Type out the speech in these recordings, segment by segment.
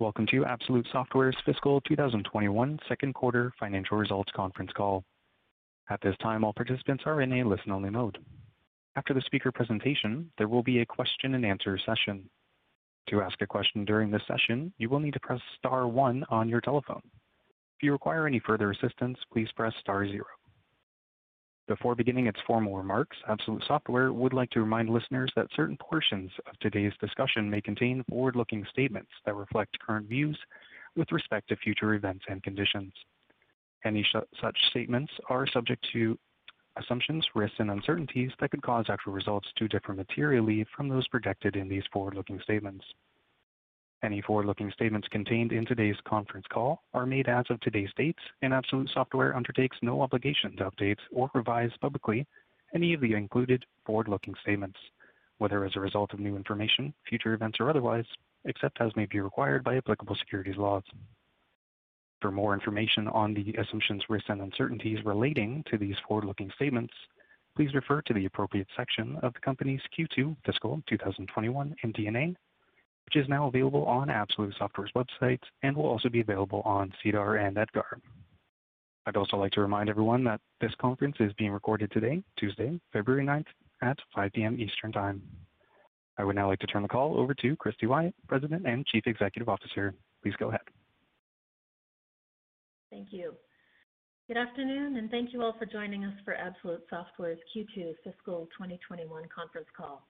Welcome to Absolute Software's fiscal 2021 second quarter financial results conference call. At this time, all participants are in a listen-only mode. After the speaker presentation, there will be a question and answer session. To ask a question during this session, you will need to press star one on your telephone. If you require any further assistance, please press star zero. Before beginning its formal remarks, Absolute Software would like to remind listeners that certain portions of today's discussion may contain forward-looking statements that reflect current views with respect to future events and conditions. Any such statements are subject to assumptions, risks, and uncertainties that could cause actual results to differ materially from those projected in these forward-looking statements. Any forward-looking statements contained in today's conference call are made as of today's date, and Absolute Software undertakes no obligation to update or revise publicly any of the included forward-looking statements, whether as a result of new information, future events, or otherwise, except as may be required by applicable securities laws. For more information on the assumptions, risks, and uncertainties relating to these forward-looking statements, please refer to the appropriate section of the company's Q2 fiscal 2021 MD&A, which is now available on Absolute Software's website and will also be available on SEDAR and EDGAR. I'd also like to remind everyone that this conference is being recorded today, Tuesday, February 9th at 5:00 P.M. Eastern Time. I would now like to turn the call over to Christy Wyatt, President and Chief Executive Officer. Please go ahead. Thank you. Good afternoon, and thank you all for joining us for Absolute Software's Q2 fiscal 2021 conference call.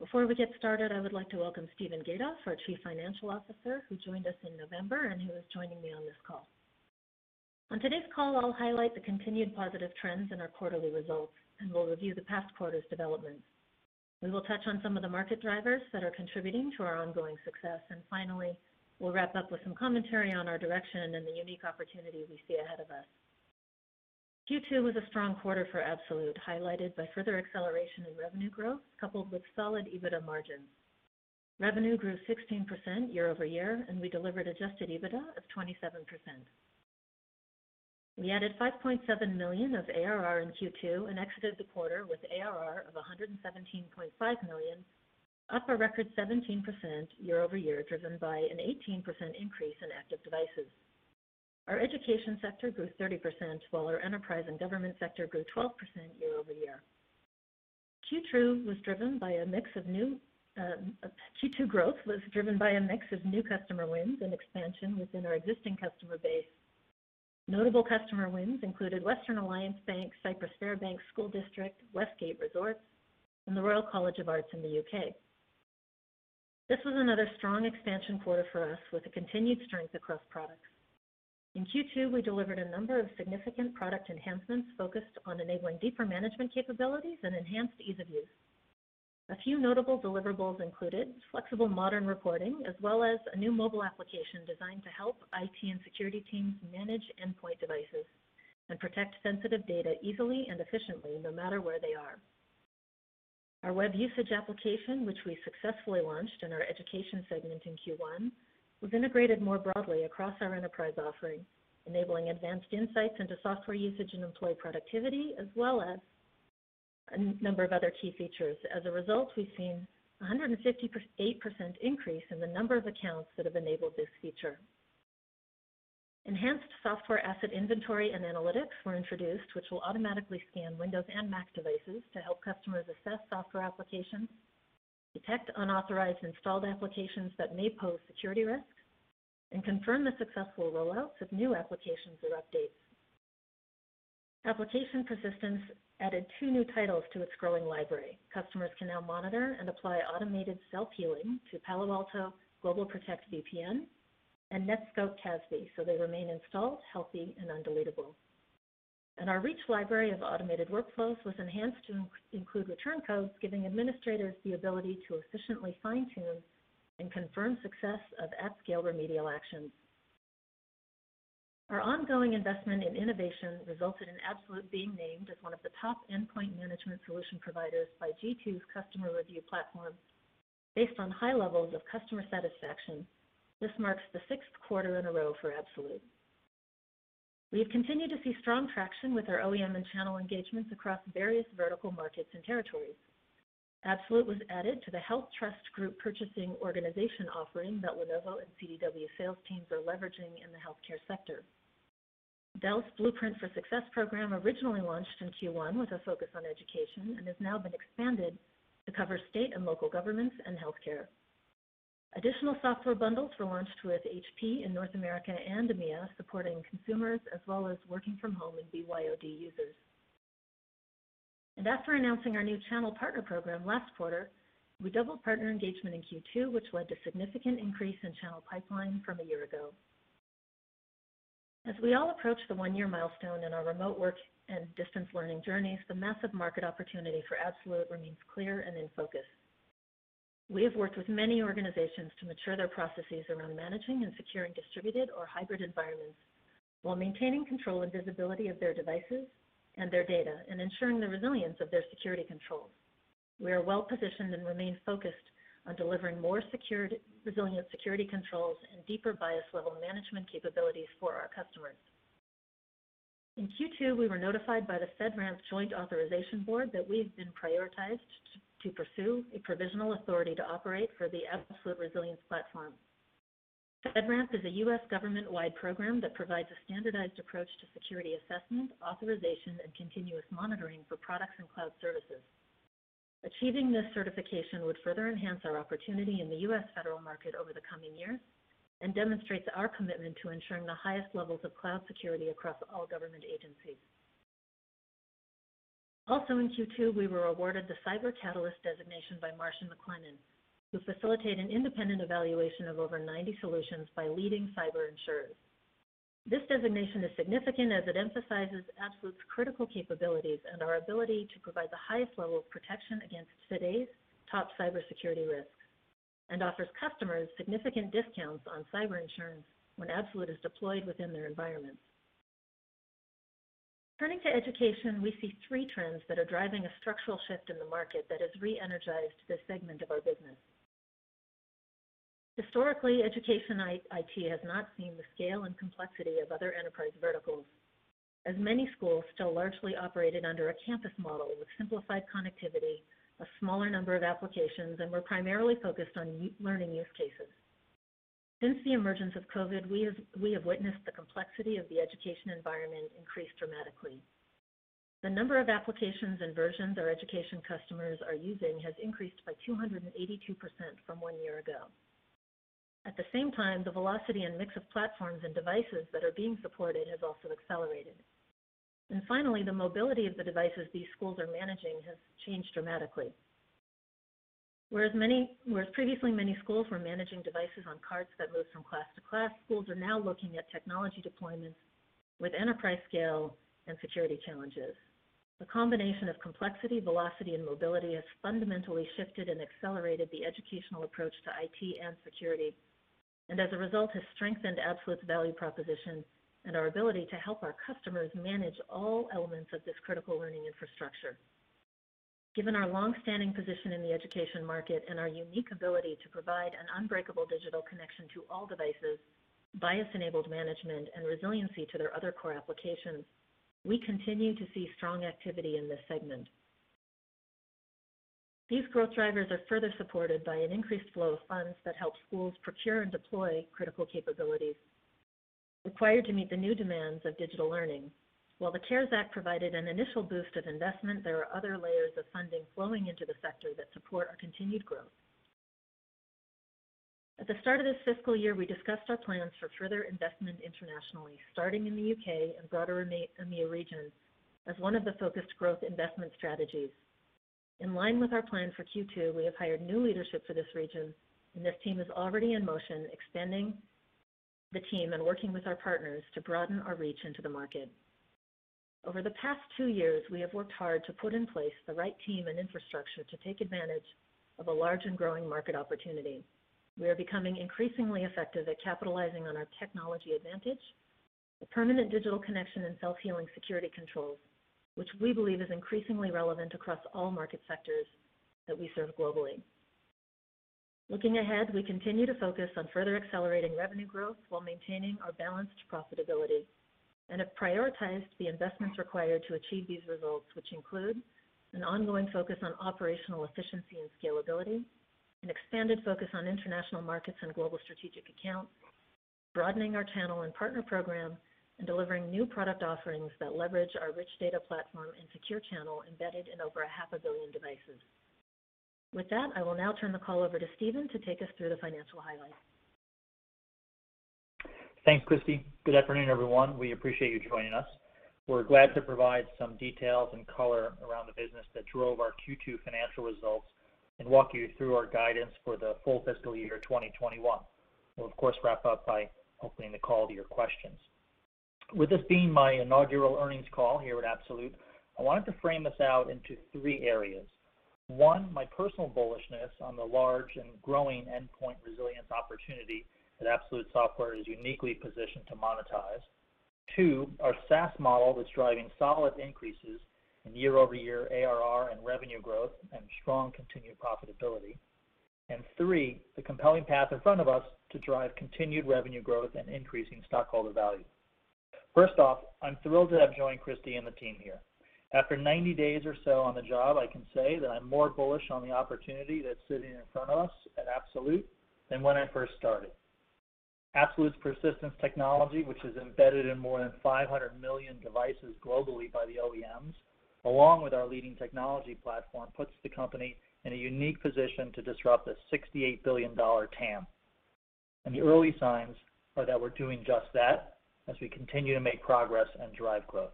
Before we get started, I would like to welcome Steven Gatoff, our Chief Financial Officer, who joined us in November and who is joining me on this call. On today's call, I'll highlight the continued positive trends in our quarterly results, and we'll review the past quarter's developments. We will touch on some of the market drivers that are contributing to our ongoing success, and finally, we'll wrap up with some commentary on our direction and the unique opportunity we see ahead of us. Q2 was a strong quarter for Absolute, highlighted by further acceleration in revenue growth coupled with solid EBITDA margins. Revenue grew 16% year-over-year, and we delivered adjusted EBITDA of 27%. We added 5.7 million of ARR in Q2 and exited the quarter with ARR of 117.5 million, up a record 17% year-over-year, driven by an 18% increase in active devices. Our education sector grew 30%, while our enterprise and government sector grew 12% year-over-year. Q2 um, growth was driven by a mix of new customer wins and expansion within our existing customer base. Notable customer wins included Western Alliance Bank, Cypress Fairbank School District, Westgate Resorts, and the Royal College of Arts in the U.K. This was another strong expansion quarter for us with a continued strength across products. In Q2, we delivered a number of significant product enhancements focused on enabling deeper management capabilities and enhanced ease of use. A few notable deliverables included flexible modern reporting, as well as a new mobile application designed to help IT and security teams manage endpoint devices and protect sensitive data easily and efficiently, no matter where they are. Our web usage application, which we successfully launched in our education segment in Q1, was integrated more broadly across our enterprise offering, enabling advanced insights into software usage and employee productivity, as well as a number of other key features. As a result, we've seen 158% increase in the number of accounts that have enabled this feature. Enhanced software asset inventory and analytics were introduced, which will automatically scan Windows and Mac devices to help customers assess software applications, detect unauthorized installed applications that may pose security risks, and confirm the successful rollouts of new applications or updates. Application Persistence added two new titles to its growing library. Customers can now monitor and apply automated self-healing to Palo Alto GlobalProtect VPN and Netskope CASB, so they remain installed, healthy, and undeletable. And Our Reach library of automated workflows was enhanced to include return codes, giving administrators the ability to efficiently fine-tune and confirmed success of at-scale remedial actions. Our ongoing investment in innovation resulted in Absolute being named as one of the top endpoint management solution providers by G2's customer review platform. Based on high levels of customer satisfaction, this marks the sixth quarter in a row for Absolute. We have continued to see strong traction with our OEM and channel engagements across various vertical markets and territories. Absolute was added to the HealthTrust Group purchasing organization offering that Lenovo and CDW sales teams are leveraging in the healthcare sector. Dell's Blueprint for Success program originally launched in Q1 with a focus on education and has now been expanded to cover state and local governments and healthcare. Additional software bundles were launched with HP in North America and EMEA, supporting consumers as well as working from home and BYOD users. After announcing our new channel partner program last quarter, we doubled partner engagement in Q2, which led to significant increase in channel pipeline from a year ago. As we all approach the one-year milestone in our remote work and distance learning journeys, the massive market opportunity for Absolute remains clear and in focus. We have worked with many organizations to mature their processes around managing and securing distributed or hybrid environments while maintaining control and visibility of their devices and their data and ensuring the resilience of their security controls. We are well-positioned and remain focused on delivering more resilient security controls and deeper BIOS level management capabilities for our customers. In Q2, we were notified by the FedRAMP Joint Authorization Board that we've been prioritized to pursue a provisional authority to operate for the Absolute Resilience Platform. FedRAMP is a U.S. government-wide program that provides a standardized approach to security assessment, authorization, and continuous monitoring for products and cloud services. Achieving this certification would further enhance our opportunity in the U.S. federal market over the coming years and demonstrates our commitment to ensuring the highest levels of cloud security across all government agencies. Also in Q2, we were awarded the Cyber Catalyst designation by Marsh & McLennan, who facilitate an independent evaluation of over 90 solutions by leading cyber insurers. This designation is significant as it emphasizes Absolute's critical capabilities and our ability to provide the highest level of protection against today's top cybersecurity risks and offers customers significant discounts on cyber insurance when Absolute is deployed within their environments. Turning to education, we see three trends that are driving a structural shift in the market that has re-energized this segment of our business. Historically, education IT has not seen the scale and complexity of other enterprise verticals, as many schools still largely operated under a campus model with simplified connectivity, a smaller number of applications, and were primarily focused on learning use cases. Since the emergence of COVID, we have witnessed the complexity of the education environment increase dramatically. The number of applications and versions our education customers are using has increased by 282% from one year ago. At the same time, the velocity and mix of platforms and devices that are being supported has also accelerated. And finally, the mobility of the devices these schools are managing has changed dramatically. Whereas previously many schools were managing devices on carts that moved from class to class, schools are now looking at technology deployments with enterprise scale and security challenges. The combination of complexity, velocity, and mobility has fundamentally shifted and accelerated the educational approach to IT and security, and as a result, has strengthened Absolute's value proposition and our ability to help our customers manage all elements of this critical learning infrastructure. Given our long-standing position in the education market and our unique ability to provide an unbreakable digital connection to all devices, BIOS-enabled management, and resiliency to their other core applications, we continue to see strong activity in this segment. These growth drivers are further supported by an increased flow of funds that help schools procure and deploy critical capabilities required to meet the new demands of digital learning. While the CARES Act provided an initial boost of investment, there are other layers of funding flowing into the sector that support our continued growth. At the start of this fiscal year, we discussed our plans for further investment internationally, starting in the U.K. and broader EMEA region as one of the focused growth investment strategies. In line with our plan for Q2, we have hired new leadership for this region, and this team is already in motion, expanding the team and working with our partners to broaden our reach into the market. Over the past two years, we have worked hard to put in place the right team and infrastructure to take advantage of a large and growing market opportunity. we are becoming increasingly effective at capitalizing on our technology advantage, the permanent digital connection and self-healing security controls, which we believe is increasingly relevant across all market sectors that we serve globally. Looking ahead, we continue to focus on further accelerating revenue growth while maintaining our balanced profitability and have prioritized the investments required to achieve these results, which include an ongoing focus on operational efficiency and scalability, an expanded focus on international markets and global strategic accounts, broadening our channel and partner program, and delivering new product offerings that leverage our rich data platform and secure channel embedded in over a half a billion devices. With that, I will now turn the call over to Stephen to take us through the financial highlights. Thanks, Christy. Good afternoon, everyone. We appreciate you joining us. We're glad to provide some details and color around the business that drove our Q2 financial results and walk you through our guidance for the full fiscal year 2021. We'll of course wrap up by opening the call to your questions. With this being my inaugural earnings call here at Absolute, I wanted to frame this out into three areas. One, my personal bullishness on the large and growing endpoint resilience opportunity that Absolute Software is uniquely positioned to monetize. Two, our SaaS model that's driving solid increases in year-over-year ARR and revenue growth and strong continued profitability. And Three, the compelling path in front of us to drive continued revenue growth and increasing stockholder value. First off, I'm thrilled to have joined Christy and the team here. After 90 days or so on the job, I can say that I'm more bullish on the opportunity that's sitting in front of us at Absolute than when I first started. Absolute's persistence technology, which is embedded in more than 500 million devices globally by the OEMs, along with our leading technology platform, puts the company in a unique position to disrupt a $68 billion TAM. And the early signs are that we're doing just that as we continue to make progress and drive growth.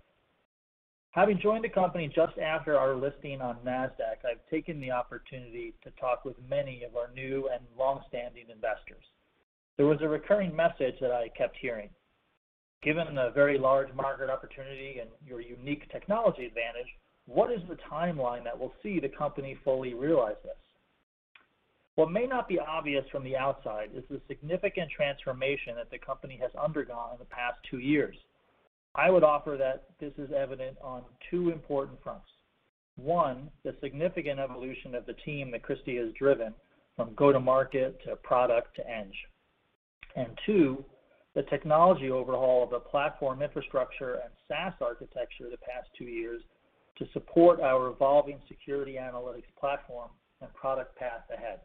Having joined the company just after our listing on Nasdaq, I've taken the opportunity to talk with many of our new and long-standing investors. There was a recurring message that I kept hearing. Given the very large market opportunity and your unique technology advantage, what is the timeline that will see the company fully realize this? What may not be obvious from the outside is the significant transformation that the company has undergone in the past two years. I would offer that this is evident on two important fronts. One, the significant evolution of the team that Christy has driven from go-to-market to product to eng. Two, the technology overhaul of the platform infrastructure and SaaS architecture the past two years to support our evolving security analytics platform and product path ahead.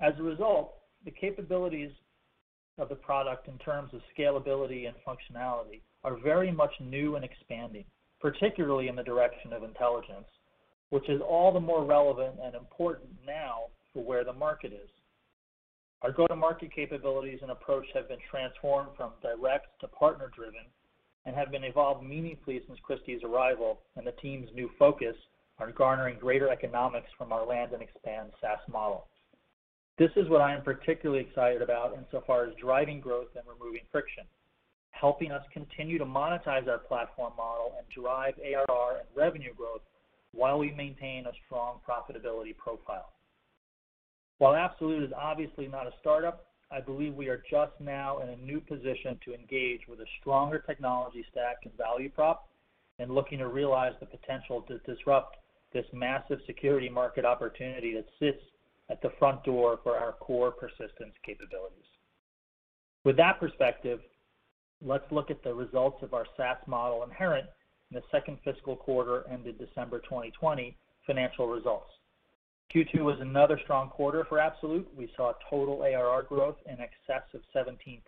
As a result, the capabilities of the product in terms of scalability and functionality are very much new and expanding, particularly in the direction of intelligence, which is all the more relevant and important now for where the market is. Our go-to-market capabilities and approach have been transformed from direct to partner-driven and have been evolved meaningfully since Christy's arrival and the team's new focus on garnering greater economics from our land and expand SaaS model. This is what I am particularly excited about insofar as driving growth and removing friction, helping us continue to monetize our platform model and drive ARR and revenue growth while we maintain a strong profitability profile. While Absolute is obviously not a startup, I believe we are just now in a new position to engage with a stronger technology stack and value prop and looking to realize the potential to disrupt this massive security market opportunity that sits at the front door for our core persistence capabilities. With that perspective, let's look at the results of our SaaS model inherent in the second fiscal quarter ended December 2020 financial results. Q2 was another strong quarter for Absolute. We saw total ARR growth in excess of 17%,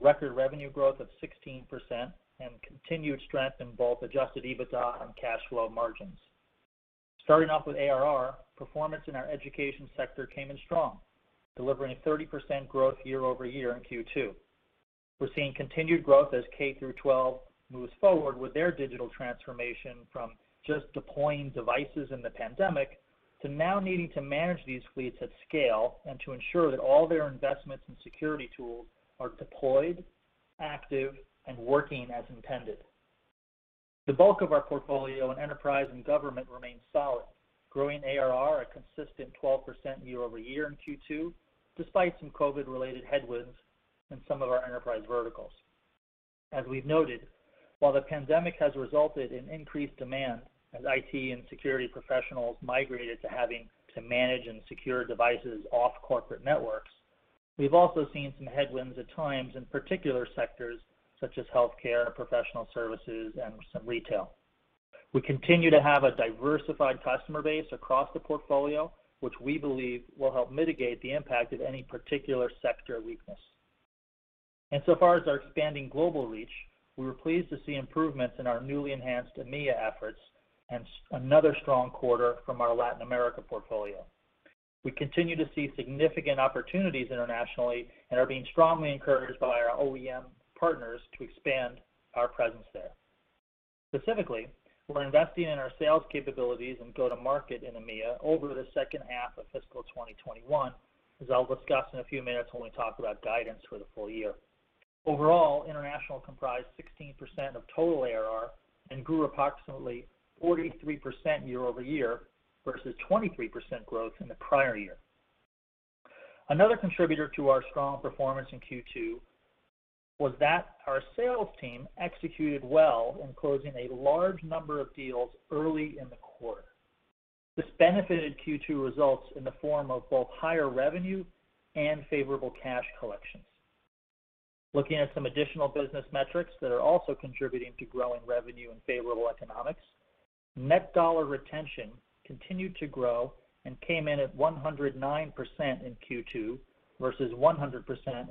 record revenue growth of 16%, and continued strength in both adjusted EBITDA and cash flow margins. Starting off with ARR, performance in our education sector came in strong, delivering 30% growth year-over-year in Q2. We're seeing continued growth as K-12 moves forward with their digital transformation from just deploying devices in the pandemic to now needing to manage these fleets at scale and to ensure that all their investments in security tools are deployed, active, and working as intended. The bulk of our portfolio in enterprise and government remains solid, growing ARR a consistent 12% year-over-year in Q2, despite some COVID-related headwinds in some of our enterprise verticals. As we've noted, while the pandemic has resulted in increased demand as IT and security professionals migrated to having to manage and secure devices off corporate networks, we've also seen some headwinds at times in particular sectors such as healthcare, professional services, and some retail. We continue to have a diversified customer base across the portfolio, which we believe will help mitigate the impact of any particular sector weakness. And so far as our expanding global reach, we were pleased to see improvements in our newly enhanced EMEA efforts and another strong quarter from our Latin America portfolio. We continue to see significant opportunities internationally and are being strongly encouraged by our OEM partners to expand our presence there. Specifically, we're investing in our sales capabilities and go-to-market in EMEA over the second half of fiscal 2021, as I'll discuss in a few minutes when we talk about guidance for the full year. Overall, international comprised 16% of total ARR and grew approximately 43% year-over-year versus 23% growth in the prior year. Another contributor to our strong performance in Q2 was that our sales team executed well in closing a large number of deals early in the quarter. This benefited Q2 results in the form of both higher revenue and favorable cash collections. Looking at some additional business metrics that are also contributing to growing revenue and favorable economics, net dollar retention continued to grow and came in at 109% in Q2 versus 100%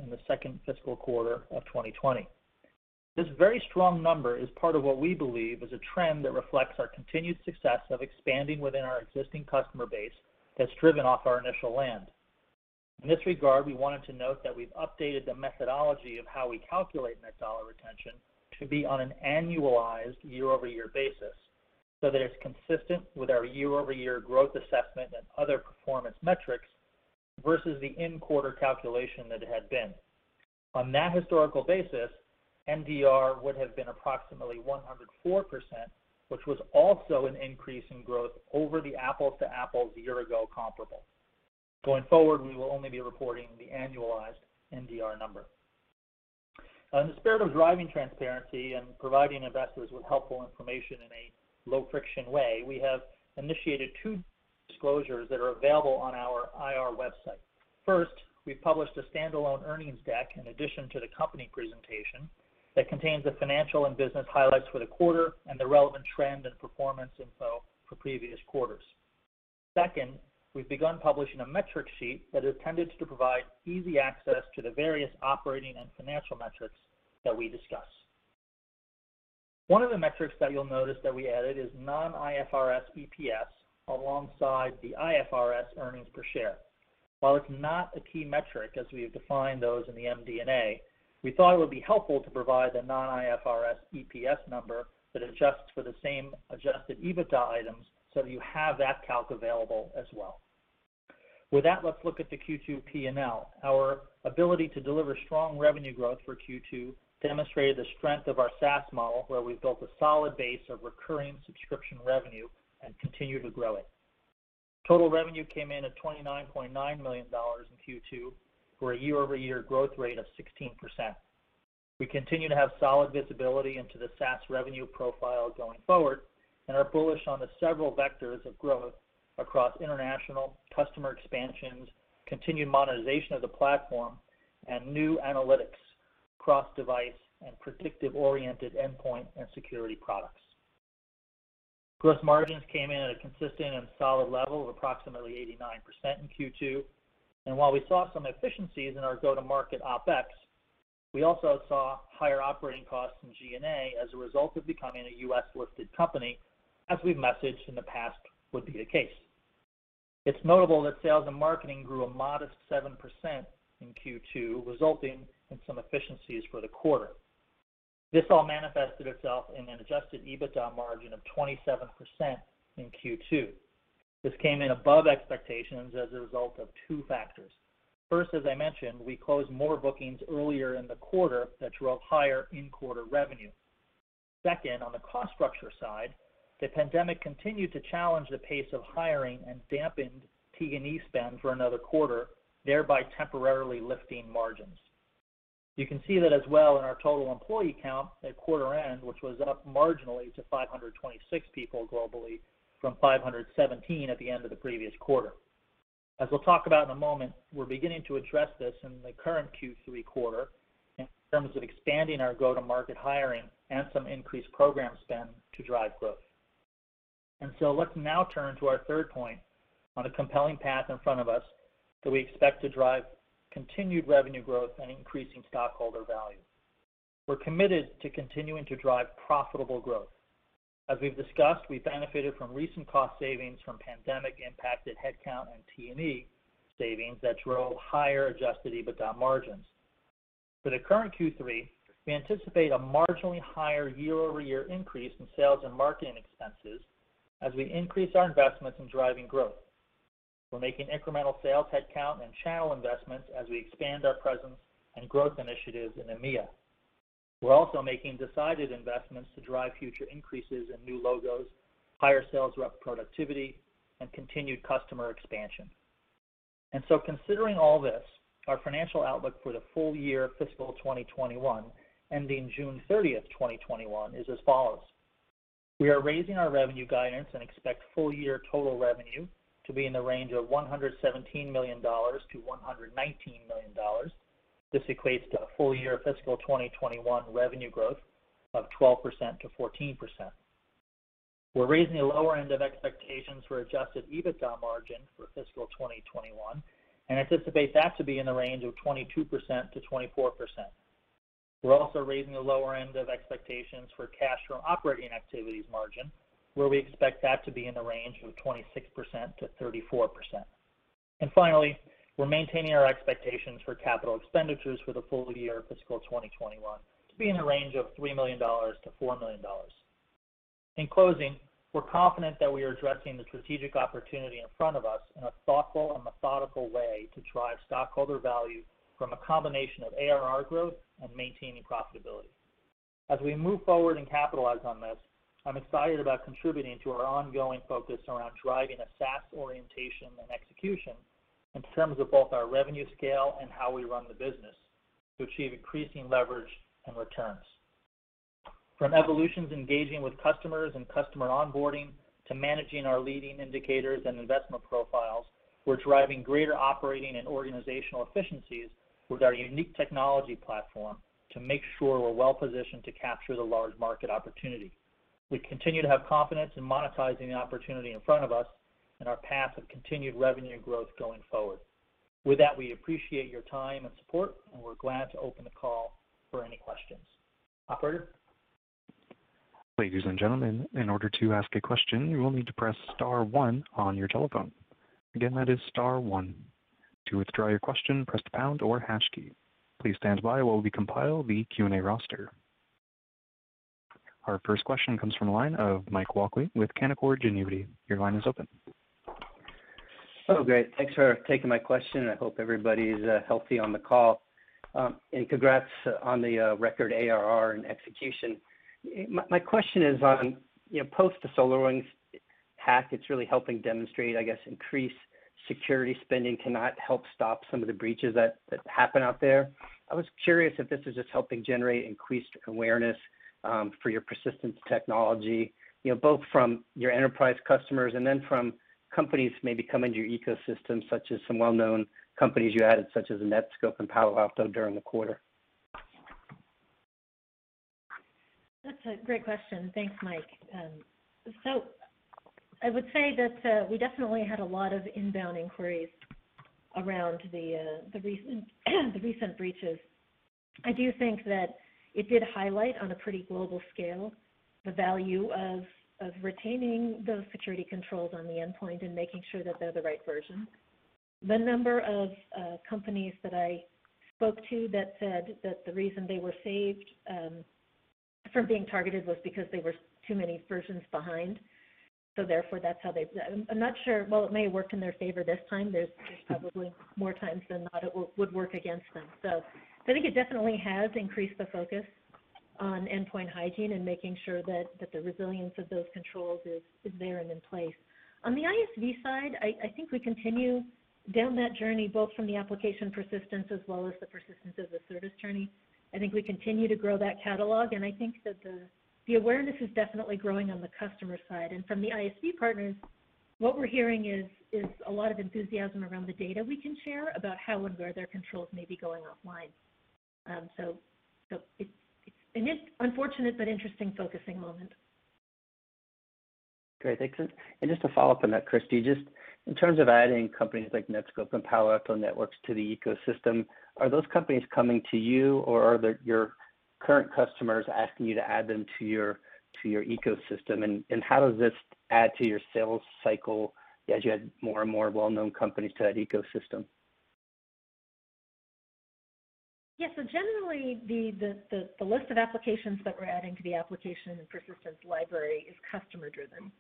in the second fiscal quarter of 2020. This very strong number is part of what we believe is a trend that reflects our continued success of expanding within our existing customer base that's driven off our initial land. In this regard, we wanted to note that we've updated the methodology of how we calculate net dollar retention to be on an annualized year-over-year basis so that it's consistent with our year-over-year growth assessment and other performance metrics versus the in-quarter calculation that it had been. On that historical basis, NDR would have been approximately 104%, which was also an increase in growth over the apples-to-apples year-ago comparable. Going forward, we will only be reporting the annualized NDR number. In the spirit of driving transparency and providing investors with helpful information in a low-friction way, we have initiated two disclosures that are available on our IR website. First, we've published a standalone earnings deck in addition to the company presentation that contains the financial and business highlights for the quarter and the relevant trend and performance info for previous quarters. Second, we've begun publishing a metric sheet that is intended to provide easy access to the various operating and financial metrics that we discuss. One of the metrics that you'll notice that we added is non-IFRS EPS alongside the IFRS earnings per share. While it's not a key metric as we have defined those in the MD&A, we thought it would be helpful to provide the non-IFRS EPS number that adjusts for the same adjusted EBITDA items so that you have that calc available as well. With that, let's look at the Q2 P&L. Our ability to deliver strong revenue growth for Q2 demonstrated the strength of our SaaS model, where we've built a solid base of recurring subscription revenue and continue to grow it. Total revenue came in at $29.9 million in Q2 for a year-over-year growth rate of 16%. We continue to have solid visibility into the SaaS revenue profile going forward and are bullish on the several vectors of growth across international customer expansions, continued monetization of the platform, and new analytics, cross-device, and predictive-oriented endpoint and security products. Gross margins came in at a consistent and solid level of approximately 89% in Q2. And While we saw some efficiencies in our go-to-market OpEx, we also saw higher operating costs in G&A as a result of becoming a U.S.-listed company, as we've messaged in the past would be the case. It's notable that sales and marketing grew a modest 7% in Q2, resulting in some efficiencies for the quarter. This all manifested itself in an adjusted EBITDA margin of 27% in Q2. This came in above expectations as a result of two factors. First, as I mentioned, we closed more bookings earlier in the quarter that drove higher in-quarter revenue. Second, on the cost structure side, the pandemic continued to challenge the pace of hiring and dampened T&E spend for another quarter, thereby temporarily lifting margins. You can see that as well in our total employee count at quarter end, which was up marginally to 526 people globally from 517 at the end of the previous quarter. As we'll talk about in a moment, we're beginning to address this in the current Q3 quarter in terms of expanding our go-to-market hiring and some increased program spend to drive growth. And so Let's now turn to our third point on a compelling path in front of us that we expect to drive continued revenue growth and increasing stockholder value. We're committed to continuing to drive profitable growth. As we've discussed, we benefited from recent cost savings from pandemic-impacted headcount and T&E savings that drove higher adjusted EBITDA margins. For the current Q3, we anticipate a marginally higher year-over-year increase in sales and marketing expenses as we increase our investments in driving growth. We're making incremental sales headcount and channel investments as we expand our presence and growth initiatives in EMEA. We're also making decided investments to drive future increases in new logos, higher sales rep productivity, and continued customer expansion. And so considering all this, our financial outlook for the full year fiscal 2021, ending June 30th, 2021, is as follows. We are raising our revenue guidance and expect full year total revenue to be in the range of $117 million to $119 million. This equates to a full year fiscal 2021 revenue growth of 12% to 14%. We're raising the lower end of expectations for adjusted EBITDA margin for fiscal 2021 and anticipate that to be in the range of 22% to 24%. We're also raising the lower end of expectations for cash from operating activities margin, where we expect that to be in the range of 26%-34%. And finally, we're maintaining our expectations for capital expenditures for the full year fiscal 2021 to be in the range of $3 million-$4 million. In closing, we're confident that we are addressing the strategic opportunity in front of us in a thoughtful and methodical way to drive stockholder value from a combination of ARR growth and maintaining profitability. As we move forward and capitalize on this, I'm excited about contributing to our ongoing focus around driving a SaaS orientation and execution in terms of both our revenue scale and how we run the business to achieve increasing leverage and returns. From evolutions engaging with customers and customer onboarding to managing our leading indicators and investment profiles, we're driving greater operating and organizational efficiencies with our unique technology platform to make sure we're well-positioned to capture the large market opportunity. We continue to have confidence in monetizing the opportunity in front of us and our path of continued revenue growth going forward. With that, we appreciate your time and support, and we're glad to open the call for any questions. Operator? Ladies and gentlemen, in order to ask a question, you will need to press star one on your telephone. Again, that is star one. To withdraw your question, press the pound or hash key. Please stand by while we compile the Q&A roster. Our first question comes from the line of Mike Walkley with Canaccord Genuity. Your line is open. Oh, great. Thanks for taking my question. I hope everybody's healthy on the call. Um, and congrats on the record ARR and execution. My question is on you know, post the SolarWinds hack, it's really helping demonstrate, I guess, increased security spending cannot help stop some of the breaches that happen out there. I was curious if this is just helping generate increased awareness Um, for your Persistence technology, you know, both from your enterprise customers and then from companies maybe coming to your ecosystem, such as some well-known companies you added, such as Netskope and Palo Alto during the quarter. That's a great question. Thanks, Mike. Um, so I would say that uh, we definitely had a lot of inbound inquiries around the uh, recent breaches. I do think that it did highlight on a pretty global scale the value of retaining those security controls on the endpoint and making sure that they're the right version. The number of uh, companies that I spoke to that said that the reason they were saved um, from being targeted was because they were too many versions behind. So therefore, that's how they. I'm not sure. Well, it may have worked in their favor this time, there's probably more times than not it would work against them. I think it definitely has increased the focus on endpoint hygiene and making sure that, that the resilience of those controls is, is there and in place. On the ISV side, I, I think we continue down that journey, both from the application persistence as well as the persistence of the service journey. I think we continue to grow that catalog, and I think that the, the awareness is definitely growing on the customer side. And from the ISV partners, what we're hearing is, is a lot of enthusiasm around the data we can share about how and where their controls may be going offline. Um, so, so it, it's an unfortunate but interesting focusing moment. Great, thanks. And just to follow up on that, Christy, just in terms of adding companies like Netskope and Palo Alto Networks to the ecosystem, are those companies coming to you, or are the, your current customers asking you to add them to your to your ecosystem? And, and how does this add to your sales cycle as you add more and more well-known companies to that ecosystem? Yeah, so generally the, the, the, the, list of applications that we're adding to the application and persistence library is customer driven.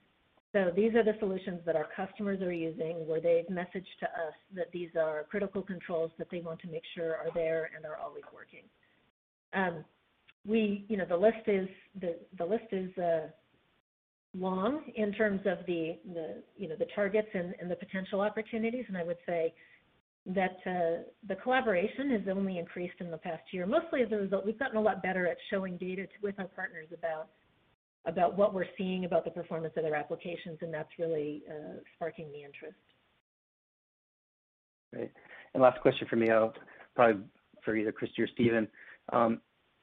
So these are the solutions that our customers are using where they've messaged to us that these are critical controls that they want to make sure are there and are always working. Um, we, you know, the list is the the list is uh, long in terms of the the you know the targets and, and the potential opportunities, and I would say that uh, the collaboration has only increased in the past year, mostly as a result. We've gotten a lot better at showing data to, with our partners about about what we're seeing about the performance of their applications, and that's really uh, sparking the interest. Great. And last question for me, I'll probably for either Christy or Stephen. Um,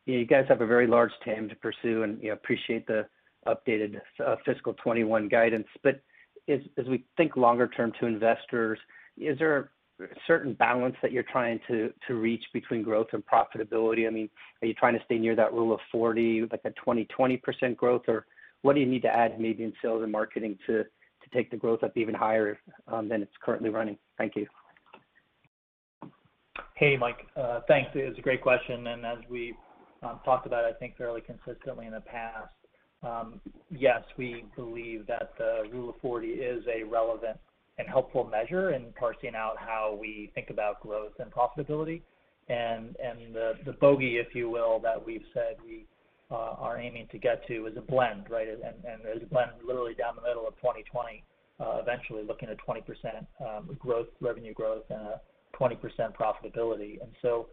you, know, you guys have a very large TAM to pursue, and you know, appreciate the updated uh, fiscal 21 guidance. But as, as we think longer term to investors, is there certain balance that you're trying to, reach between growth and profitability? I mean, are you trying to stay near that rule of 40, like a 20, 20% growth, or what do you need to add maybe in sales and marketing to, to take the growth up even higher um, than it's currently running? Thank you. Hey, Mike. Uh, thanks. It's a great question. And as we um, talked about, I think, fairly consistently in the past. Um, yes, we believe that the Rule of 40 is a relevant and helpful measure in parsing out how we think about growth and profitability. And and the the bogey, if you will, that we've said we uh, are aiming to get to is a blend, right? And and there's a blend literally down the middle of 2020, uh, eventually looking at 20% um, growth, revenue growth, and a 20% profitability. And so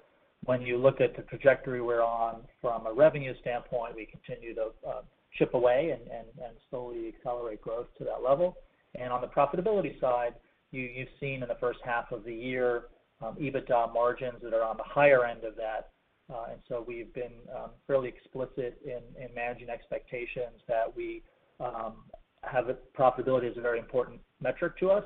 when you look at the trajectory we're on from a revenue standpoint, we continue to uh, chip away and, and, and slowly accelerate growth to that level. And on the profitability side, you, you've seen in the first half of the year um, EBITDA margins that are on the higher end of that. Uh, and so we've been um, fairly explicit in, in managing expectations that we um, have profitability as a very important metric to us,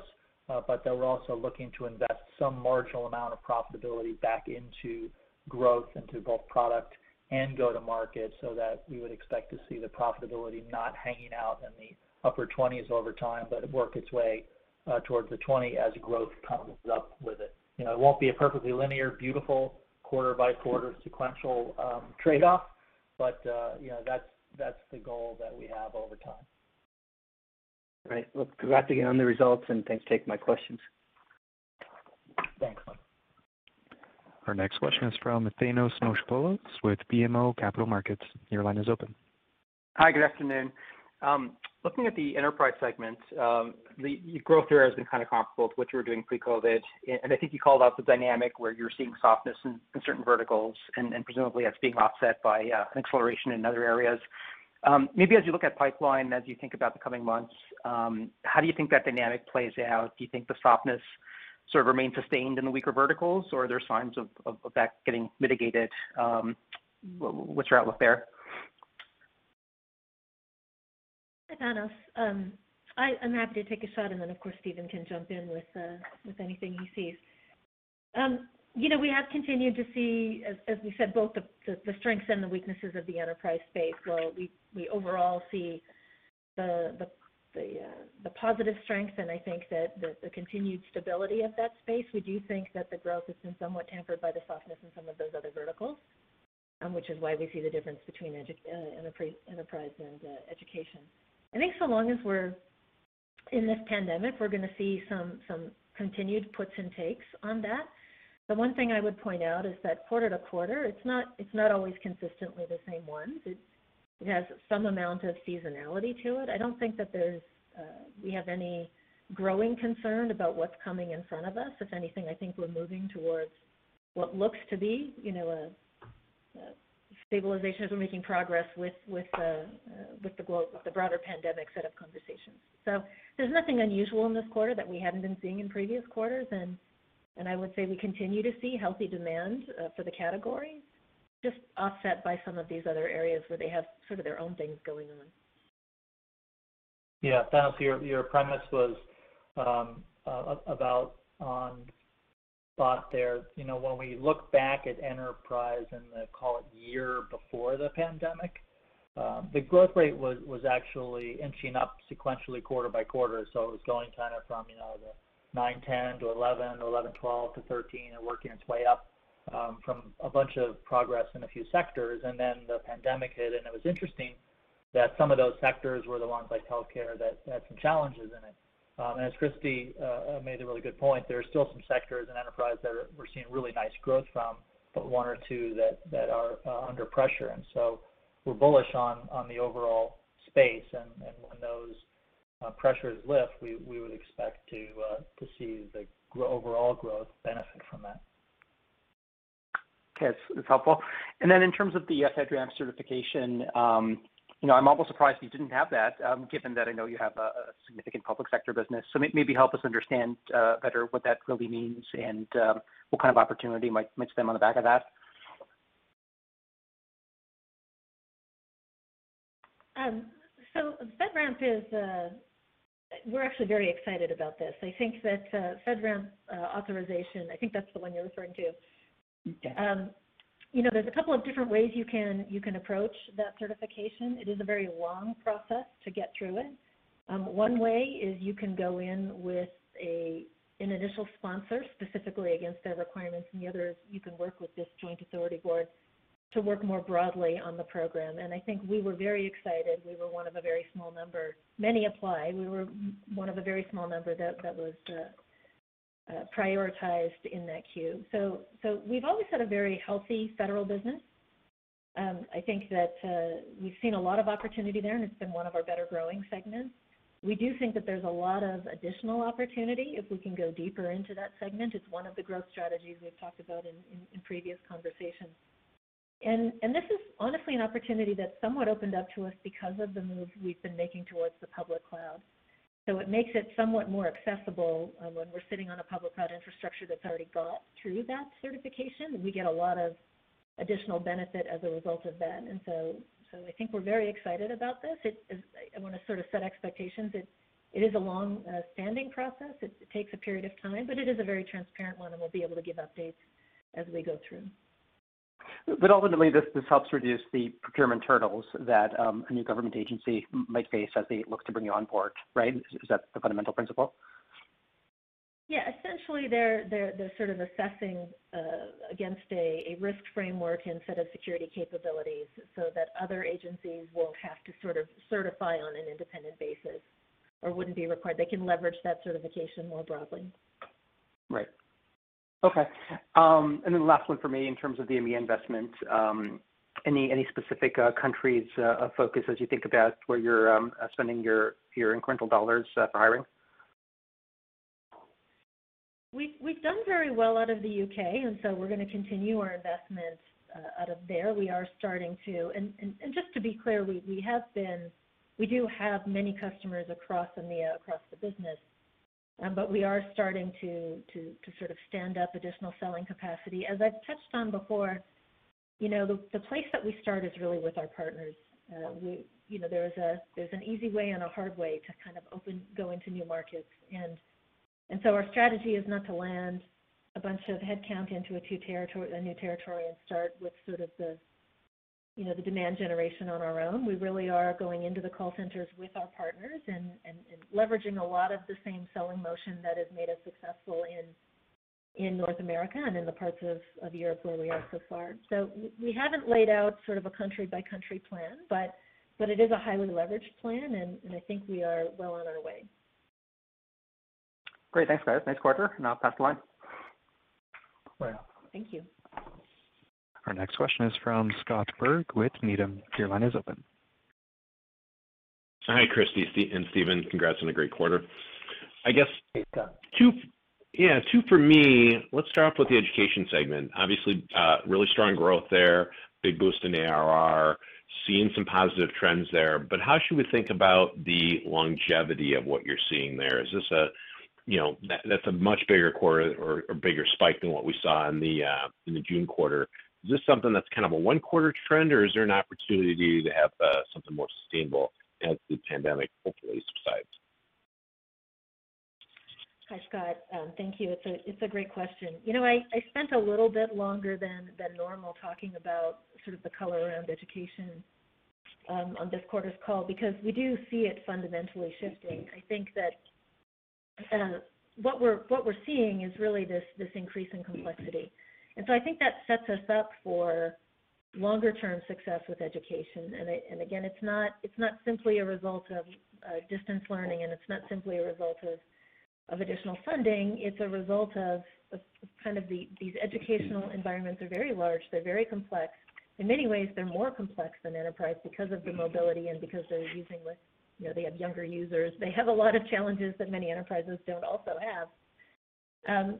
uh, but that we're also looking to invest some marginal amount of profitability back into growth into both product and go-to-market so that we would expect to see the profitability not hanging out in the upper 20s over time, but work its way uh, towards the 20 as growth comes up with it. You know, it won't be a perfectly linear, beautiful quarter-by-quarter sequential um, trade-off, but uh, you know, that's that's the goal that we have over time. Right. Well, congrats again on the results, and thanks for taking my questions. Thanks, Mike. Our next question is from Thanos Moschopoulos with BMO Capital Markets. Your line is open. Hi, good afternoon. Um, looking at the enterprise segment, um, the growth there has been kind of comparable to what you were doing pre-COVID. and I think you called out the dynamic where you're seeing softness in certain verticals, and presumably that's being offset by uh, an acceleration in other areas. Um, maybe as you look at pipeline, as you think about the coming months, how do you think that dynamic plays out? Do you think the softness sort of remains sustained in the weaker verticals, or are there signs of that getting mitigated? Um, what's your outlook there? Thanos. Um, I'm happy to take a shot, and then, of course, Stephen can jump in with uh, anything he sees. Um, you know, we have continued to see, as we said, both the the strengths and the weaknesses of the enterprise space. While we we overall see the the, uh, the positive strength and I think that the, the, continued stability of that space, we do think that the growth has been somewhat tempered by the softness in some of those other verticals, um, which is why we see the difference between edu- uh, enterprise, enterprise and uh, education. I think so long as we're in this pandemic, we're going to see some some continued puts and takes on that. The one thing I would point out is that quarter to quarter, it's not it's not always consistently the same ones. It it has some amount of seasonality to it. I don't think that there's uh, we have any growing concern about what's coming in front of us. If anything, I think we're moving towards what looks to be you know, a, a stabilization as we're making progress with with the uh, with the broader pandemic set of conversations. So there's nothing unusual in this quarter that we hadn't been seeing in previous quarters, and and I would say we continue to see healthy demand uh, for the category, just offset by some of these other areas where they have sort of their own things going on. Yeah. Thanos, your premise was um, about on spot there. You know, when we look back at enterprise in the, call it, year before the pandemic, um, the growth rate was actually inching up sequentially quarter by quarter. So it was going kind of from you know, the 9%, 10% to 11%, 12% to 13, and working its way up um, from a bunch of progress in a few sectors. And then the pandemic hit, and it was interesting that some of those sectors were the ones like healthcare that had some challenges in it. Um, and as Christy uh, uh, made a really good point, there are still some sectors in enterprise that we're seeing really nice growth from, but one or two that are uh, under pressure. And so we're bullish on the overall space, and when those pressures lift, we would expect to see the overall growth benefit from that. Okay. That's helpful. And then in terms of the FedRAMP certification, um, I'm almost surprised you didn't have that, um, given that I know you have a significant public sector business. So maybe help us understand uh, better what that really means and um, what kind of opportunity might stem on the back of that. Um, so FedRAMP, is, uh, we're actually very excited about this. I think that uh, FedRAMP uh, authorization, I think that's the one you're referring to. Yeah. Um, You know, there's a couple of different ways you can you can approach that certification. It is a very long process to get through it. Um, one way is you can go in with a an initial sponsor, specifically against their requirements, and the other is you can work with this joint authority board to work more broadly on the program. And I think we were very excited. We were one of a very small number. Many applied. We were one of a very small number that was uh, Uh, prioritized in that queue. So, so we've always had a very healthy federal business. Um, I think that uh, we've seen a lot of opportunity there, and it's been one of our better-growing segments. We do think that there's a lot of additional opportunity if we can go deeper into that segment. It's one of the growth strategies we've talked about in in previous conversations. And, and this is honestly an opportunity that somewhat opened up to us because of the move we've been making towards the public cloud. So it makes it somewhat more accessible uh, when we're sitting on a public cloud infrastructure that's already got through that certification. We get a lot of additional benefit as a result of that. And so, so I think we're very excited about this. I want to sort of set expectations. It, It is a long-standing uh, process. It takes a period of time, but it is a very transparent one, and we'll be able to give updates as we go through. But ultimately, this this helps reduce the procurement hurdles that um, a new government agency might face as they look to bring you on board, right? Is that the fundamental principle? Yeah. Essentially, they're sort of assessing uh, against a risk framework and set of security capabilities so that other agencies won't have to sort of certify on an independent basis or wouldn't be required. They can leverage that certification more broadly. Right. Okay. Um, and then the last one for me in terms of the EMEA investment. Um any any specific uh, countries uh, of focus as you think about where you're um, uh, spending your incremental dollars for hiring? We've we've done very well out of the U.K., and so we're going to continue our investment out of there. We are starting to. And just to be clear, we we have been we do have many customers across EMEA, across the business. Um, but we are starting to sort of stand up additional selling capacity. As I've touched on before, you know, the place that we start is really with our partners. Uh, you know, there's an easy way and a hard way to kind of open go into new markets. And and so our strategy is not to land a bunch of headcount into a new territory and start with sort of the demand generation on our own. We really are going into the call centers with our partners and leveraging a lot of the same selling motion that has made us successful in in North America and in the parts of of Europe where we are so far. So we haven't laid out sort of a country-by-country plan, but but it is a highly leveraged plan, and I think we are well on our way. Great. Thanks, guys. Nice quarter. and I'll pass the line. Right. Thank you. Our next question is from Scott Berg with Needham. Your line is open. Hi, Christy and Stephen. Congrats on a great quarter. I guess Hey, Scott. two for me. Let's start off with the education segment. Obviously, uh, really strong growth there, big boost in ARR, seeing some positive trends there. But how should we think about the longevity of what you're seeing there? Is this a, you know, That's a much bigger quarter or bigger spike than what we saw in the uh, June quarter. Is this something that's kind of a one-quarter trend, or is there an opportunity to have uh, something more sustainable as the pandemic hopefully subsides? Hi, Scott. Um, thank you. It's a great question. You know, I spent a little bit longer than normal talking about sort of the color around education um, on this quarter's call because we do see it fundamentally shifting. I think that uh, what we're seeing is really this increase in complexity. I think that sets us up for longer-term success with education. And again, it's not, it's not simply a result of uh, distance learning, and it's not simply a result of additional funding. It's a result of kind of these educational environments are very large. They're very complex. In many ways, they're more complex than enterprise because of the mobility and because they're using with you know they have younger users. They have a lot of challenges that many enterprises don't also have. Um,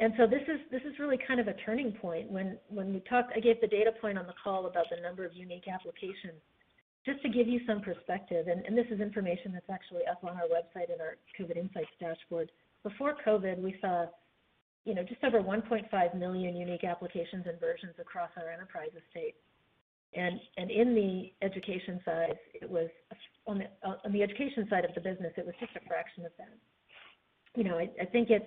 And so this is this is really kind of a turning point. When when we talked i gave the data point on the call about the number of unique applications. Just to give you some perspective, and this is information that's actually up on our website in our COVID Insights dashboard. Before COVID, we saw you know just over 1.5 million unique applications and versions across our enterprise estate. And and in the education side it was on the on the education side of the business, it was just a fraction of that. You know, I think it's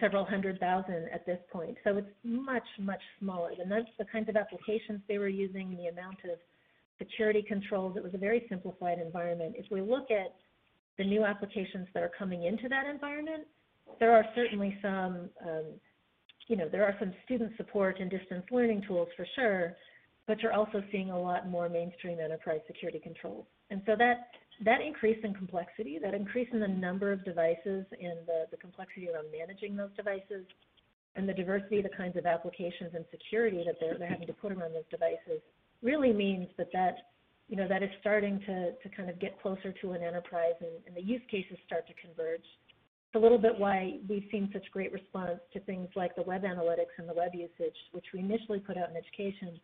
several hundred thousand at this point. So it's much, much smaller. And that's the kinds of applications they were using, the amount of security controls, it was a very simplified environment. If we look at the new applications that are coming into that environment, there are certainly some um, you know, there are some student support and distance learning tools for sure, but you're also seeing a lot more mainstream enterprise security controls. And so that increase in complexity, that increase in the number of devices and the complexity around managing those devices, and the diversity of the kinds of applications and security that they're having to put around those devices really means that that you know that is starting to kind of get closer to an enterprise, and the use cases start to converge. It's a little bit why we've seen such great response to things like the web analytics and the web usage, which we initially put out in education,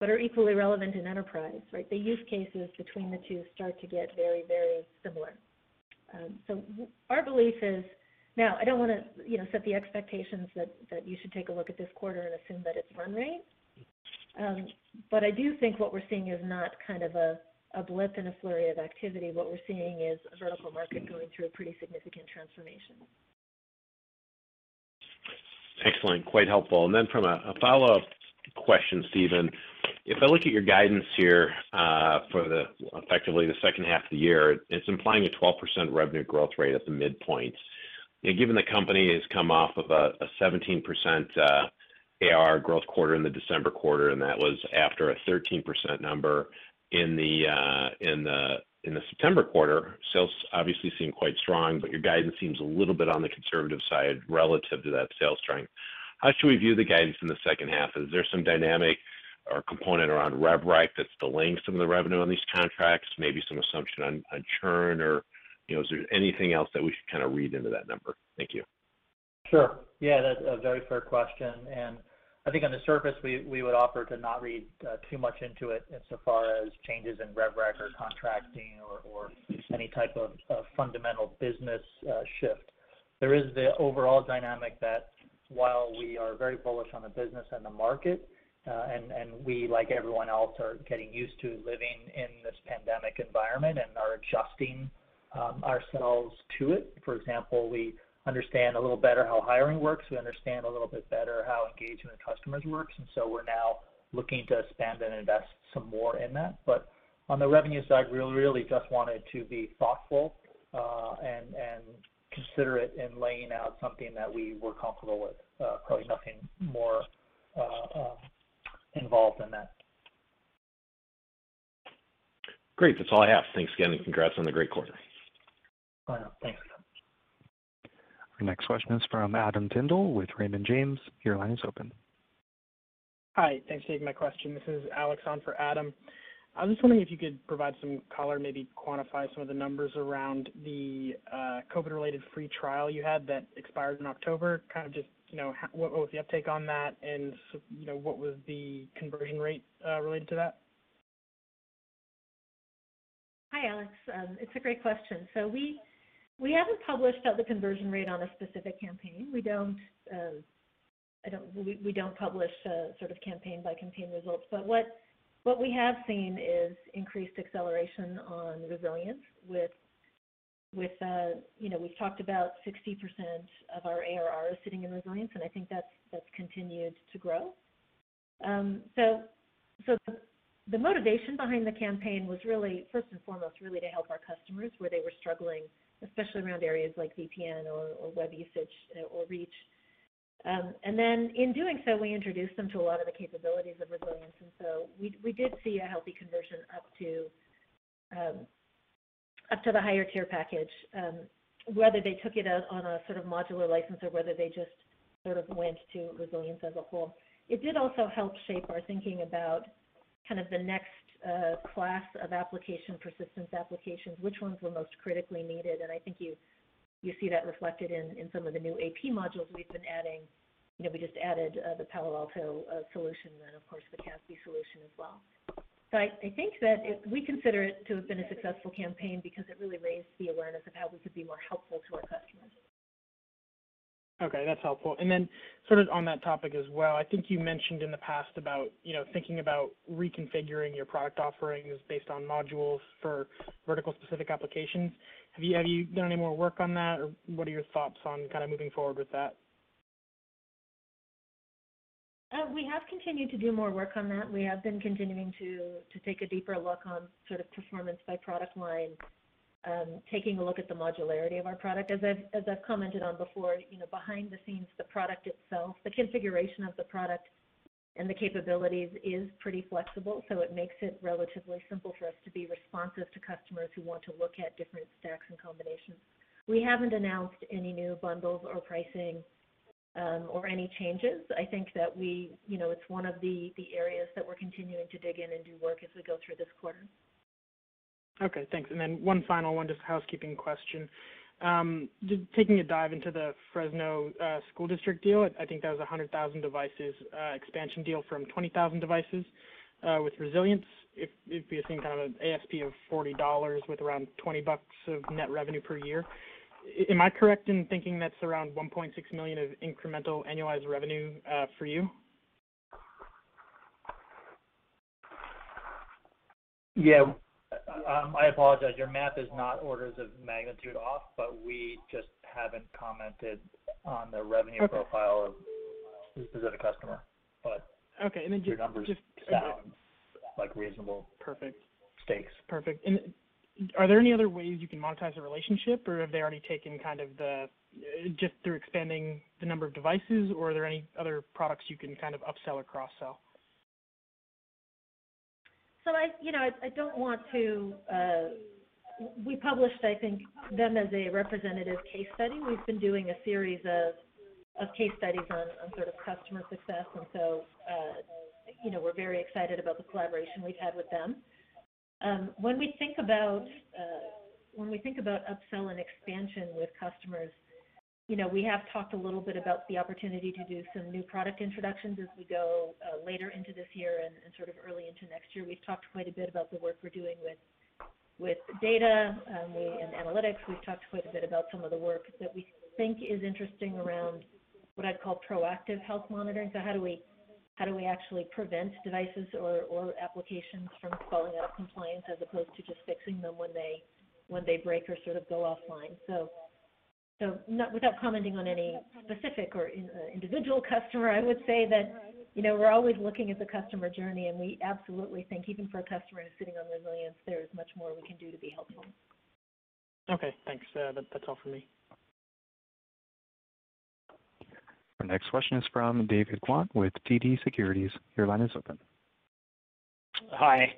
but are equally relevant in enterprise, right? The use cases between the two start to get very, very similar. Um, so our belief is, now, I don't want to you know set the expectations that that you should take a look at this quarter and assume that it's run rate. Um, but I do think what we're seeing is not kind of a a blip in a flurry of activity. What we're seeing is a vertical market going through a pretty significant transformation. Excellent. Quite helpful. And then from a follow-up question, Stephen, if I look at your guidance here for the effectively the second half of the year, it's implying a 12% revenue growth rate at the midpoint. Given the company has come off of a 17% ARR growth quarter in the December quarter, and that was after a 13% number in the uh in the in the September quarter, sales obviously seem quite strong, but your guidance seems a little bit on the conservative side relative to that sales strength. How should we view the guidance in the second half? Is there some dynamic or component around rev rec that's delaying some of the revenue on these contracts, maybe some assumption on churn, or you know, is there anything else that we should kind of read into that number? Thank you. Sure. Yeah, that's a very fair question. And I think on the surface, we would offer to not read uh, too much into it insofar as changes in rev rec or contracting or any type of fundamental business uh, shift. There is the overall dynamic that while we are very bullish on the business and the market, uh, and and we, like everyone else, are getting used to living in this pandemic environment and are adjusting um, ourselves to it. For example, we understand a little better how hiring works. We understand a little bit better how engagement with customers works, and so we're now looking to spend and invest some more in that. But on the revenue side, we really just wanted to be thoughtful uh, and and considerate in laying out something that we were comfortable with. Uh, probably nothing more uh, um, involved than that. Great. That's all I have. Thanks again, and congrats on the great quarter. Oh, yeah. Thanks. Our next question is from Adam Tindle with Raymond James. Your line is open. Hi. Thanks for taking my question. This is Alex on for Adam. I was just wondering if you could provide some color, maybe quantify some of the numbers around the uh, COVID-related free trial you had that expired in October. Kind of just, you know, what was the uptake on that and you know, what was the conversion rate uh, related to that? Hi, Alex. Um, it's a great question. So we we haven't published out the conversion rate on a specific campaign. We don't uh, publish sort of campaign-by-campaign results. But what we have seen is increased acceleration on Resilience. With, with uh, you know, we've talked about 60% of our ARR is sitting in Resilience, and I think that's that's continued to grow. So the motivation behind the campaign was really, first and foremost, really to help our customers where they were struggling, especially around areas like VPN or web usage or reach. Um, in doing so, we introduced them to a lot of the capabilities of Resilience. And so we we did see a healthy conversion up to um, the higher tier package, um, whether they took it on a sort of modular license or whether they just sort of went to Resilience as a whole. It did also help shape our thinking about kind of the next uh, class of application persistence applications, which ones were most critically needed. And I think you see that reflected in some of the new AP modules we've been adding. You know, We just added uh, the Palo Alto uh, solution and of course the CASB solution as well. So I think that we consider it to have been a successful campaign because it really raised the awareness of how we could be more helpful to our customers. Okay, that's helpful. And then sort of on that topic as well, I think you mentioned in the past about you know, thinking about reconfiguring your product offerings based on modules for vertical specific applications. Have you have you done any more work on that, or what are your thoughts on kind of moving forward with that? Uh, we have continued to do more work on that. We have been continuing to to take a deeper look on sort of performance by product line, Um, taking a look at the modularity of our product. As I've as I've commented on before, you know, behind the scenes, the product itself, the configuration of the product and the capabilities is pretty flexible, so it makes it relatively simple for us to be responsive to customers who want to look at different stacks and combinations. We haven't announced any new bundles or pricing, um, or any changes. I think that we, you know, it's one of the areas that we're continuing to dig in and do work as we go through this quarter. Okay, thanks. And then one final one, just a housekeeping question. Um, just taking a dive into the Fresno uh, School District deal, I think that was a 100,000 devices uh, expansion deal from 20,000 devices uh, with Resilience. If if we assume kind of an ASP of $40 with around 20 bucks of net revenue per year, am I correct in thinking that's around 1.6 million of incremental annualized revenue for you? Yeah. Um, I apologize. Your math is not orders of magnitude off, but we just haven't commented on the revenue profile of the specific customer. Okay. and then Your numbers just, sound like reasonable. Perfect stakes. Perfect. And Are there any other ways you can monetize the relationship, or have they already taken kind of the just through expanding the number of devices, or are there any other products you can kind of upsell or cross-sell? Uh, we published, I think, them as a representative case study. We've been doing a series of of case studies on on sort of customer success. And so uh, you know, we're very excited about the collaboration we've had with them. Um, when we think about uh, When we think about upsell and expansion with customers, we have talked a little bit about the opportunity to do some new product introductions as we go uh, later into this year and sort of early into next year. We've talked quite a bit about the work we're doing with data um, and analytics. We've talked quite a bit about some of the work that we think is interesting around what I'd call proactive health monitoring. So how do we actually prevent devices or applications from falling out of compliance as opposed to just fixing them when they break or sort of go offline? So not, without commenting on any specific or uh, individual customer, I would say that you know, we're always looking at the customer journey, and we absolutely think even for a customer who's sitting on Resilience, there is much more we can do to be helpful. Okay, thanks. Uh, that's all for me. Our next question is from David Kwan with TD Securities. Your line is open. Hi.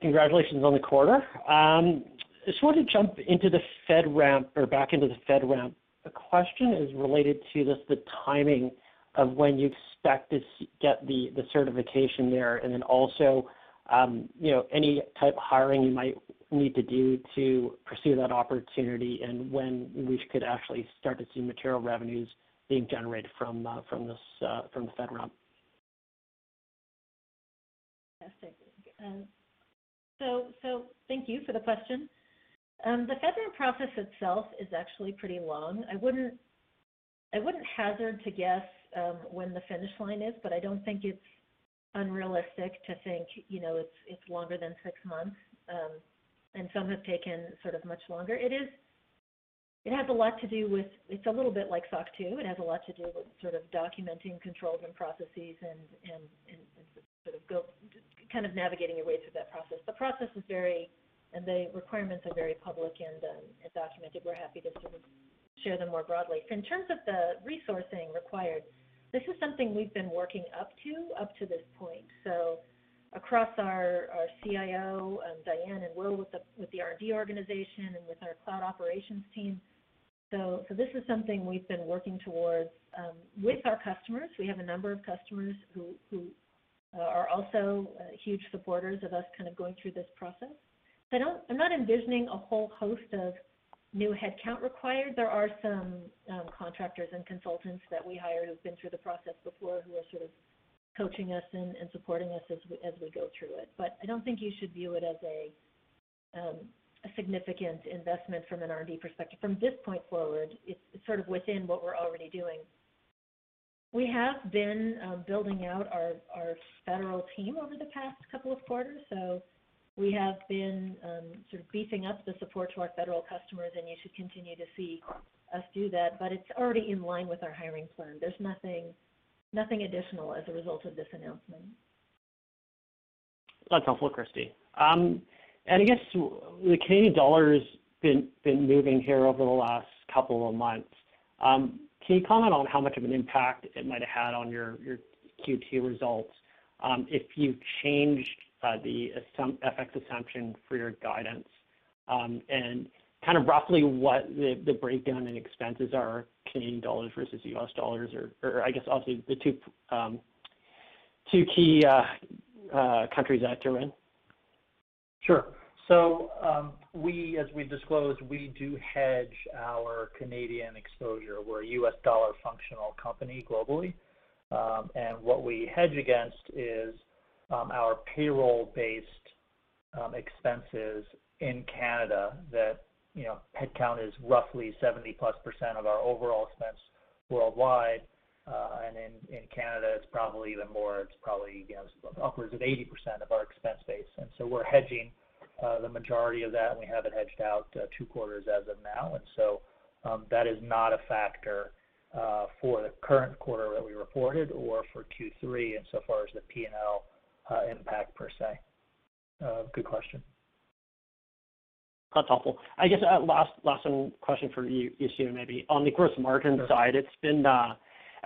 Congratulations on the quarter. Um, Just wanted to jump into the FedRAMP or back into the FedRAMP the question is related to just the timing of when you expect to get the certification there, and then also, um, you know, any type of hiring you might need to do to pursue that opportunity and when we could actually start to see material revenues being generated from uh, this uh, from the FedRAMP. Fantastic. So, thank you for the question. The FedRAMP process itself is actually pretty long. I wouldn't I wouldn't hazard to guess when the finish line is, but I don't think it's unrealistic to think, you know, it's it's longer than six months. Um, and some have taken sort of much longer. It is It has a lot to do with. It's a little bit like SOC 2. It has a lot to do with sort of documenting controls and processes and sort of kind of navigating your way through that process. The process is very and the requirements are very public um, and documented. We're happy to sort of share them more broadly. In terms of the resourcing required, this is something we've been working up to up to this point. So across our CIO, um, Diane and Will with the R&D organization and with our cloud operations team. So so this is something we've been working towards um, with our customers. We have a number of customers who uh, are also uh, huge supporters of us kind of going through this process. I'm not envisioning a whole host of new headcount required. There are some um, contractors and consultants that we hire who've been through the process before, who are sort of coaching us and supporting us as we go through it. But I don't think you should view it as a um, significant investment from an R&D perspective. From this point forward, it's sort of within what we're already doing. We have been um, building out our federal team over the past couple of quarters. We have been um, sort of beefing up the support to our federal customers, and you should continue to see us do that. But it's already in line with our hiring plan. There's nothing additional as a result of this announcement. That's helpful, Christy. Um, and I guess the Canadian dollar's been moving here over the last couple of months. Um, can you comment on how much of an impact it might have had on your Q2 results, if you've changed the FX assumption for your guidance? Um, and kind of roughly what the breakdown in expenses are Canadian dollars versus US dollars or I guess obviously the two um, key uh, uh, countries that you're in. Sure. So um we, as we disclosed, we do hedge our Canadian exposure. We're a US dollar functional company globally. Um, and what we hedge against is Um, our payroll-based um, expenses in Canada that, you know, headcount is roughly 70%+ of our overall expense worldwide. Uh and in Canada, it's probably even more. It's probably, you know, upwards of 80% of our expense base. And so we're hedging uh, the majority of that, and we have it hedged out uh, two quarters as of now. And so um that is not a factor uh, for the current quarter that we reported or for Q3 insofar as the P&L Uh, impact per se. Uh, good question. That's helpful. I guess uh, last one question for you, Stephen, maybe. On the gross margin side, it's been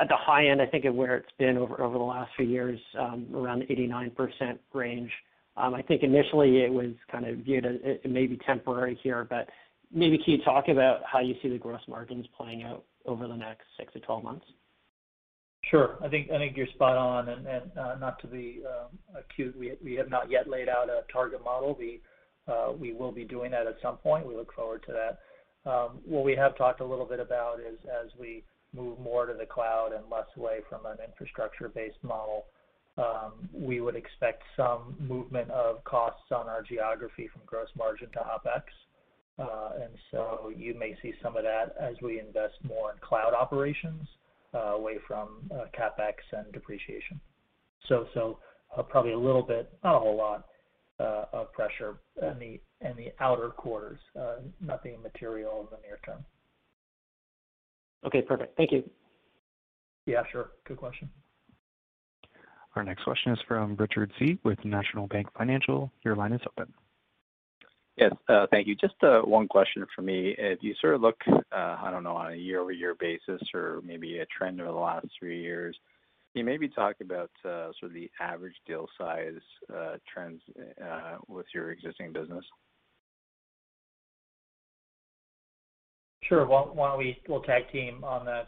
at the high end, I think, of where it's been over the last few years, um, around 89% range. Um, I think initially it was kind of viewed as it may be temporary here, but maybe can you talk about how you see the gross margins playing out over the next six to 12 months? Sure. I think I think you're spot on. And uh, not to be uh, acute, we we have not yet laid out a target model. We uh, we will be doing that at some point. We look forward to that. Um, what we have talked a little bit about is as we move more to the cloud and less away from an infrastructure-based model, um, we would expect some movement of costs on our geography from gross margin to OpEx. And so you may see some of that as we invest more in cloud operations, away from uh, CapEx and depreciation. So uh, probably a little bit, not a whole lot, uh, of pressure in the outer quarters. Nothing material in the near term. Okay, perfect. Thank you. Yeah, sure. Good question. Our next question is from Richard Tse with National Bank Financial. Your line is open. Yes, uh, thank you. Just uh, one question from me. If you sort of look, uh, I don't know, on a year-over-year basis or maybe a trend over the last three years, can you maybe talk about sort of the average deal size trends with your existing business? Sure. Why don't we tag team on that,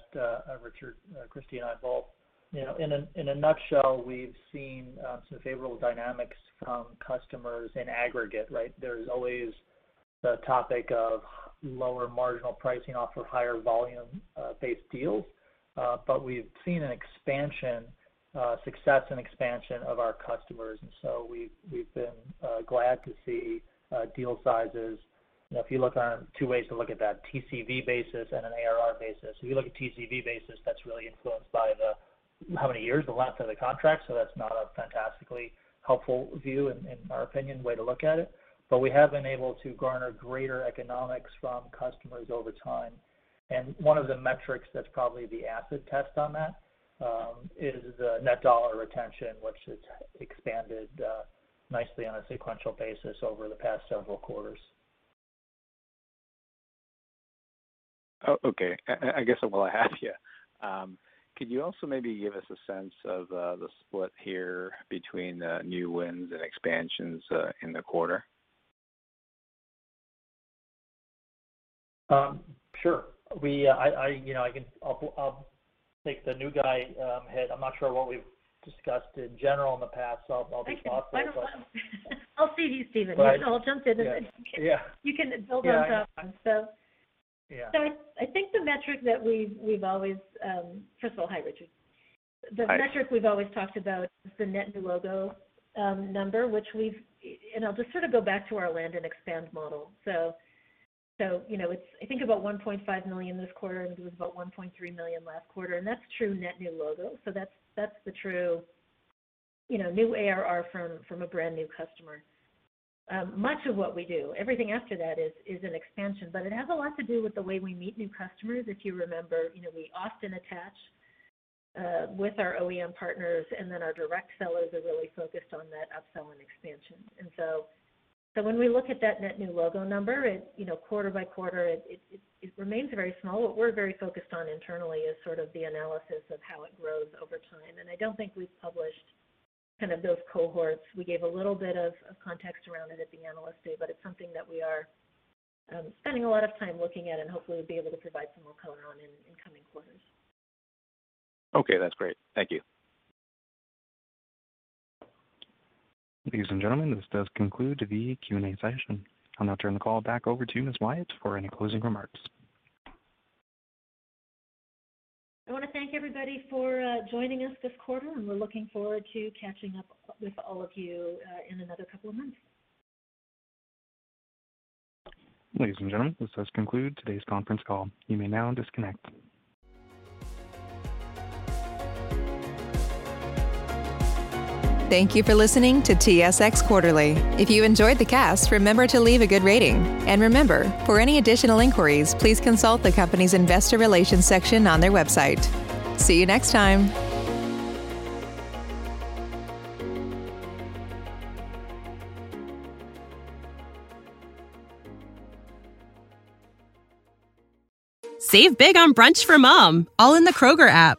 Richard, Christy and I both. You know, in a nutshell, we've seen uh, some favorable dynamics from customers in aggregate, right? There's always the topic of lower marginal pricing off of higher volume uh, based deals. Uh, but we've seen an expansion, success and expansion of our customers. And so we've been glad to see deal sizes. You know, if you look on two ways to look at that, TCV basis and an ARR basis. If you look at TCV basis, that's really influenced by how many years, the length of the contract. So that's not a fantastically helpful view in our opinion, way to look at it. But we have been able to garner greater economics from customers over time. And one of the metrics that's probably the acid test on that um, is the net dollar retention, which has expanded uh, nicely on a sequential basis over the past several quarters. Oh, okay. I guess while I have you, could you also maybe give us a sense of uh, the split here between the new wins and expansions uh, in the quarter? Um, sure. Uh, you know, I'll take the new guy um, hit. I'm not sure what we've discussed in general in the past, so I'll be thoughtful. I don't know. I'll see you, Stephen. Right. I'll jump in Yeah. You can build on top. Yeah. I think the metric that we've we've always. Um, first of all, hi, Richard. Hi. The metric we've always talked about is the net new logo um, number, which we've. And I'll just sort of go back to our land and expand model. So so you know, it's I think about 1.5 million this quarter, and it was about 1.3 million last quarter, and that's true net new logo. So that's that's the true, you know, new ARR from from a brand new customer. Um, much of what we do, everything after that is is an expansion, but it has a lot to do with the way we meet new customers. If you remember, you know, we often attach uh, with our OEM partners, and then our direct sellers are really focused on that upsell and expansion. And so, so when we look at that net new logo number, it you know, quarter by quarter, it it remains very small. What we're very focused on internally is sort of the analysis of how it grows over time. And I don't think we've published kind of those cohorts. We gave a little bit of context around it at the Analyst Day, but it's something that we are um, spending a lot of time looking at and hopefully we'll be able to provide some more color on in coming quarters. Okay, that's great. Thank you. Ladies and gentlemen, this does conclude the Q&A session. I'll now turn the call back over to Ms. Wyatt for any closing remarks. I wanna thank everybody for uh, joining us this quarter, and we're looking forward to catching up with all of you uh, in another couple of months. Ladies and gentlemen, this does conclude today's conference call. You may now disconnect. Thank you for listening to TSX Quarterly. If you enjoyed the cast, remember to leave a good rating. And remember, for any additional inquiries, please consult the company's investor relations section on their website. See you next time. Save big on brunch for mom, all in the Kroger app.